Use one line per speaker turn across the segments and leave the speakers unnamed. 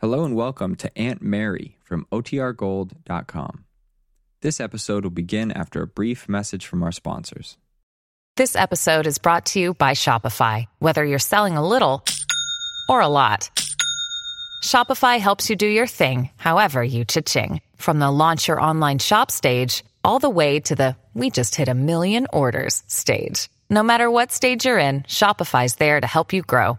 Hello and welcome to Aunt Mary from OTRGold.com. This episode will begin after a brief message from our sponsors.
This episode is brought to you by Shopify. Whether you're selling a little or a lot, Shopify helps you do your thing, however you cha-ching. From the launch your online shop stage, all the way to the we just hit a million orders stage. No matter what stage you're in, Shopify's there to help you grow.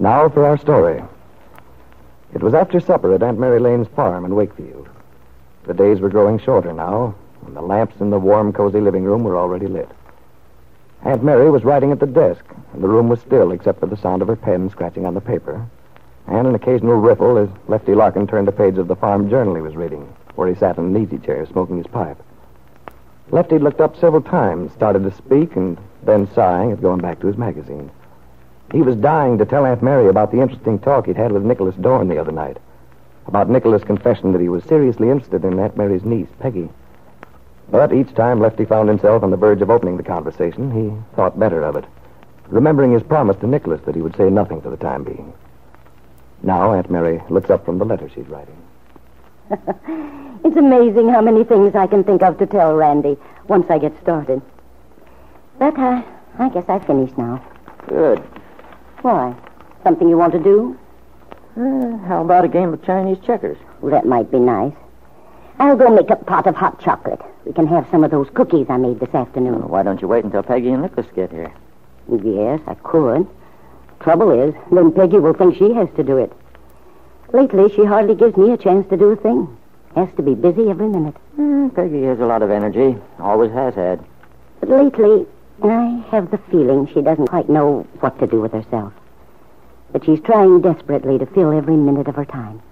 Now for our story. It was after supper at Aunt Mary Lane's farm in Wakefield. The days were growing shorter now, and the lamps in the warm, cozy living room were already lit. Aunt Mary was writing at the desk, and the room was still except for the sound of her pen scratching on the paper, and an occasional ripple as Lefty Larkin turned a page of the farm journal he was reading, where he sat in an easy chair smoking his pipe. Lefty looked up several times, started to speak, and then sighing at going back to his magazine. He was dying to tell Aunt Mary about the interesting talk he'd had with Nicholas Dorn the other night. About Nicholas' confession that he was seriously interested in Aunt Mary's niece, Peggy. But each time Lefty found himself on the verge of opening the conversation, he thought better of it, remembering his promise to Nicholas that he would say nothing for the time being. Now Aunt Mary looks up from the letter she's writing.
it's amazing how many things I can think of to tell Randy once I get started. But uh, I guess I've finished now.
Good.
Why? Something you want to do?
Uh, how about a game of Chinese checkers?
Well, that might be nice. I'll go make a pot of hot chocolate. We can have some of those cookies I made this afternoon.
Well, why don't you wait until Peggy and Nicholas get here?
Yes, I could. Trouble is, then Peggy will think she has to do it. Lately, she hardly gives me a chance to do a thing. Has to be busy every minute.
Mm, Peggy has a lot of energy. Always has had.
But lately, I have the feeling she doesn't quite know what to do with herself. But she's trying desperately to fill every minute of her time.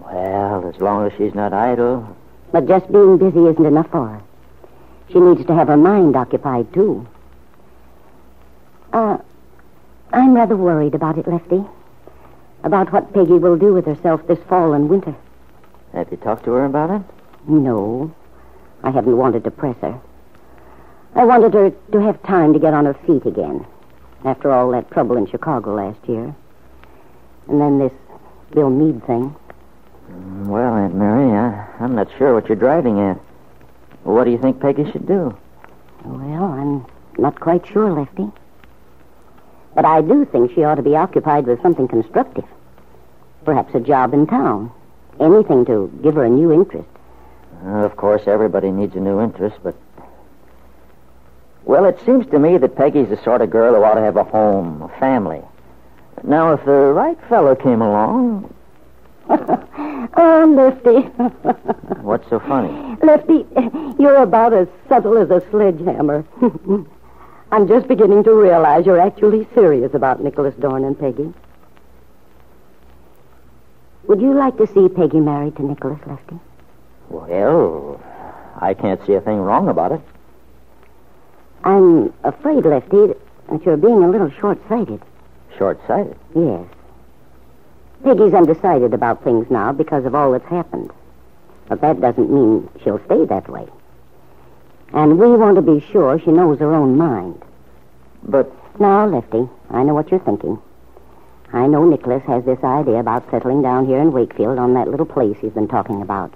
Well, as long as she's not idle.
But just being busy isn't enough for her. She needs to have her mind occupied, too. Uh, I'm rather worried about it, Lefty. About what Peggy will do with herself this fall and winter.
Have you talked to her about it?
No. I haven't wanted to press her. I wanted her to have time to get on her feet again. After all that trouble in Chicago last year. And then this Bill Meade thing.
Well, Aunt Mary, I, I'm not sure what you're driving at. What do you think Peggy should do?
Well, I'm not quite sure, Lefty. But I do think she ought to be occupied with something constructive. Perhaps a job in town. Anything to give her a new interest.
Uh, of course, everybody needs a new interest, but. Well, it seems to me that Peggy's the sort of girl who ought to have a home, a family. Now, if the right fellow came along.
oh, Lefty.
What's so funny?
Lefty, you're about as subtle as a sledgehammer. I'm just beginning to realize you're actually serious about Nicholas Dorn and Peggy. Would you like to see Peggy married to Nicholas, Lefty?
Well, I can't see a thing wrong about it.
I'm afraid, Lefty, that you're being a little short-sighted.
Short-sighted?
Yes. Peggy's undecided about things now because of all that's happened. But that doesn't mean she'll stay that way. And we want to be sure she knows her own mind.
But
Now, Lefty, I know what you're thinking. I know Nicholas has this idea about settling down here in Wakefield on that little place he's been talking about.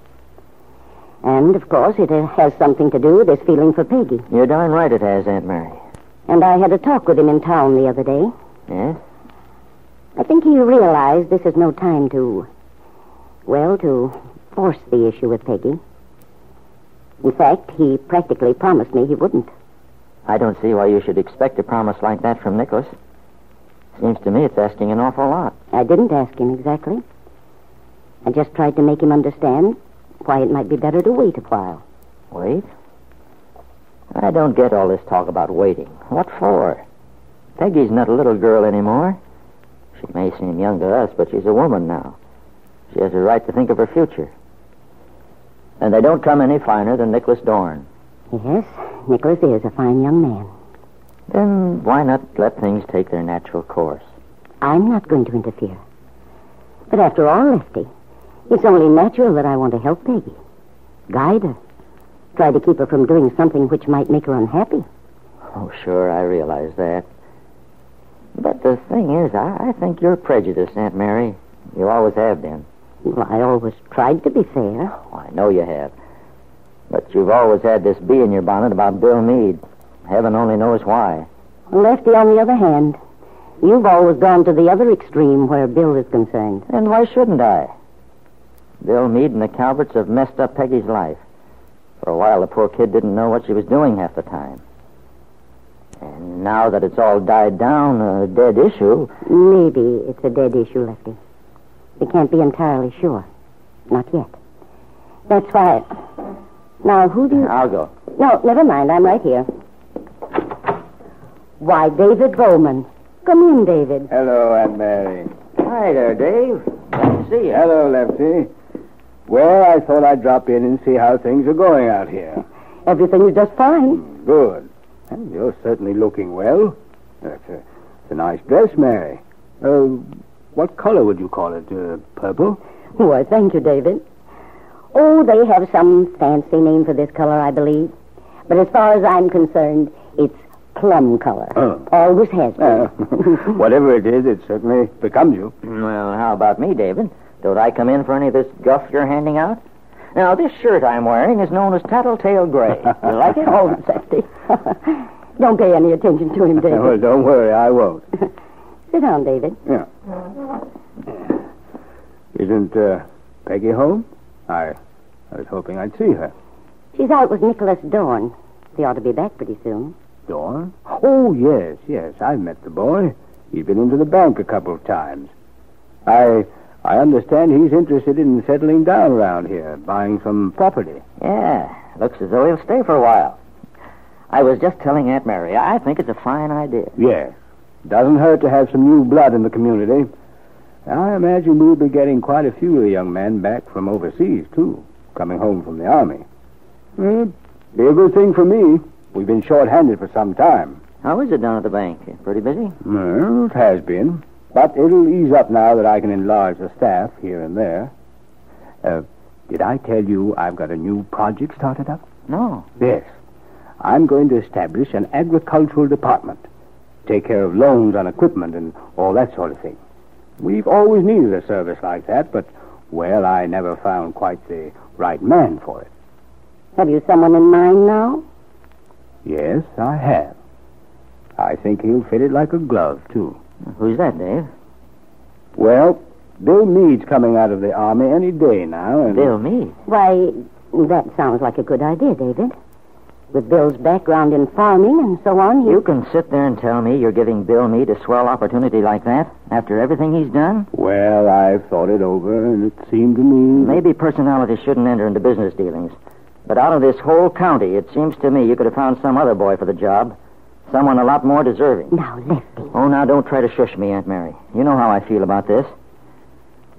And, of course, it uh, has something to do with his feeling for Peggy.
You're darn right it has, Aunt Mary.
And I had a talk with him in town the other day.
Yes?
I think he realized this is no time to, well, to force the issue with Peggy. In fact, he practically promised me he wouldn't.
I don't see why you should expect a promise like that from Nicholas. Seems to me it's asking an awful lot.
I didn't ask him exactly. I just tried to make him understand why it might be better to wait a while.
Wait? I don't get all this talk about waiting. What for? Peggy's not a little girl anymore. She may seem young to us, but she's a woman now. She has a right to think of her future. And they don't come any finer than Nicholas Dorn.
Yes, Nicholas is a fine young man.
Then why not let things take their natural course?
I'm not going to interfere. But after all, Lefty, it's only natural that I want to help Peggy. Guide her. Try to keep her from doing something which might make her unhappy.
Oh, sure, I realize that. But the thing is, I, I think you're prejudiced, Aunt Mary. You always have been.
Well, I always tried to be fair.
Oh, I know you have. But you've always had this bee in your bonnet about Bill Meade. Heaven only knows why.
Lefty, on the other hand, you've always gone to the other extreme where Bill is concerned.
And why shouldn't I? Bill Meade and the Calverts have messed up Peggy's life. For a while, the poor kid didn't know what she was doing half the time. And now that it's all died down, a dead issue.
Maybe it's a dead issue, Lefty. We can't be entirely sure. Not yet. That's why. Now, who do you.
I'll go.
No, never mind. I'm right here. Why, David Bowman. Come in, David.
Hello, Aunt Mary.
Hi there, Dave. Glad to see you.
Hello, Lefty. Well, I thought I'd drop in and see how things are going out here.
Everything is just fine.
Good. Well, you're certainly looking well. That's a, it's a nice dress, Mary. Uh, what color would you call it? Uh, purple?
Why, thank you, David. Oh, they have some fancy name for this color, I believe. But as far as I'm concerned, it's plum color.
Oh.
Always has been.
Uh, whatever it is, it certainly becomes you.
Well, how about me, David? Don't I come in for any of this guff you're handing out? Now, this shirt I'm wearing is known as Tattletale Gray. You like it?
Oh, Lefty. don't pay any attention to him, David.
well, don't worry, I won't.
Sit down, David.
Yeah. Isn't uh, Peggy home? I, I was hoping I'd see her.
She's out with Nicholas Dorn. He ought to be back pretty soon.
Dorn? Oh, yes, yes. I've met the boy. He's been into the bank a couple of times. I I understand he's interested in settling down around here, buying some property.
Yeah, looks as though he'll stay for a while. I was just telling Aunt Mary, I think it's a fine idea.
Yes. Doesn't hurt to have some new blood in the community. I imagine we'll be getting quite a few of the young men back from overseas, too, coming home from the army. Well, be a good thing for me. We've been short-handed for some time.
How is it down at the bank? Pretty busy?
Well, it has been. But it'll ease up now that I can enlarge the staff here and there. Uh, did I tell you I've got a new project started up?
No.
Yes. I'm going to establish an agricultural department. Take care of loans on equipment and all that sort of thing. We've always needed a service like that, but, well, I never found quite the right man for it.
Have you someone in mind now?
Yes, I have. I think he'll fit it like a glove, too.
Who's that, Dave?
Well, Bill Meade's coming out of the army any day now, and...
Bill Meade.
Why, that sounds like a good idea, David. With Bill's background in farming and so on, he...
You can sit there and tell me you're giving Bill Meade a swell opportunity like that after everything he's done?
Well, I've thought it over, and it seemed to me...
Maybe personality shouldn't enter into business dealings. But out of this whole county, it seems to me you could have found some other boy for the job. Someone a lot more deserving.
Now, Lefty.
Oh, now don't try to shush me, Aunt Mary. You know how I feel about this.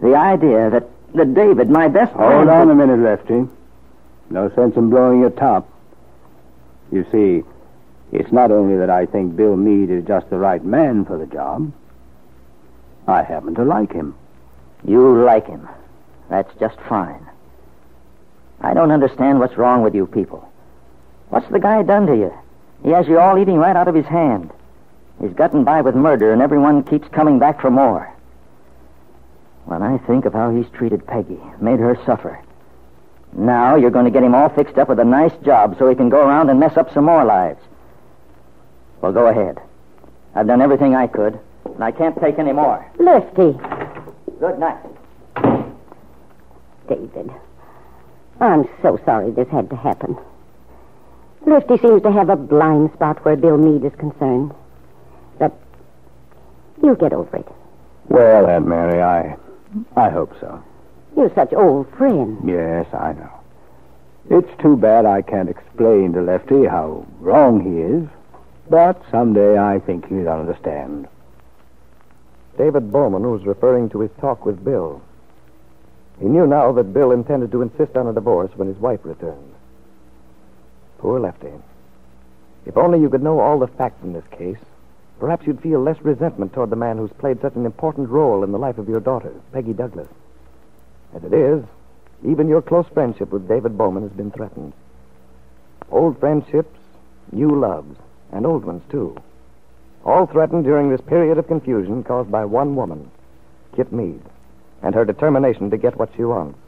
The idea that, that David, my best
Hold
friend...
on a minute, Lefty. No sense in blowing your top. You see, it's not only that I think Bill Meade is just the right man for the job. I happen to like him.
You like him. That's just fine. I don't understand what's wrong with you people. What's the guy done to you? He has you all eating right out of his hand. He's gotten by with murder, and everyone keeps coming back for more. When I think of how he's treated Peggy, made her suffer, Now you're going to get him all fixed up with a nice job so he can go around and mess up some more lives. Well, go ahead. I've done everything I could, and I can't take any more.
Lefty.
Good night.
David. I'm so sorry this had to happen. Lefty seems to have a blind spot where Bill Meade is concerned. But you'll get over it.
Well, Aunt Mary, I, I hope so.
You're such old friends.
Yes, I know. It's too bad I can't explain to Lefty how wrong he is, but someday I think he'll understand.
David Bowman was referring to his talk with Bill. He knew now that Bill intended to insist on a divorce when his wife returned. Poor Lefty. If only you could know all the facts in this case, perhaps you'd feel less resentment toward the man who's played such an important role in the life of your daughter, Peggy Douglas. As it is, even your close friendship with David Bowman has been threatened. Old friendships, new loves, and old ones, too. All threatened during this period of confusion caused by one woman, Kit Meade, and her determination to get what she wants.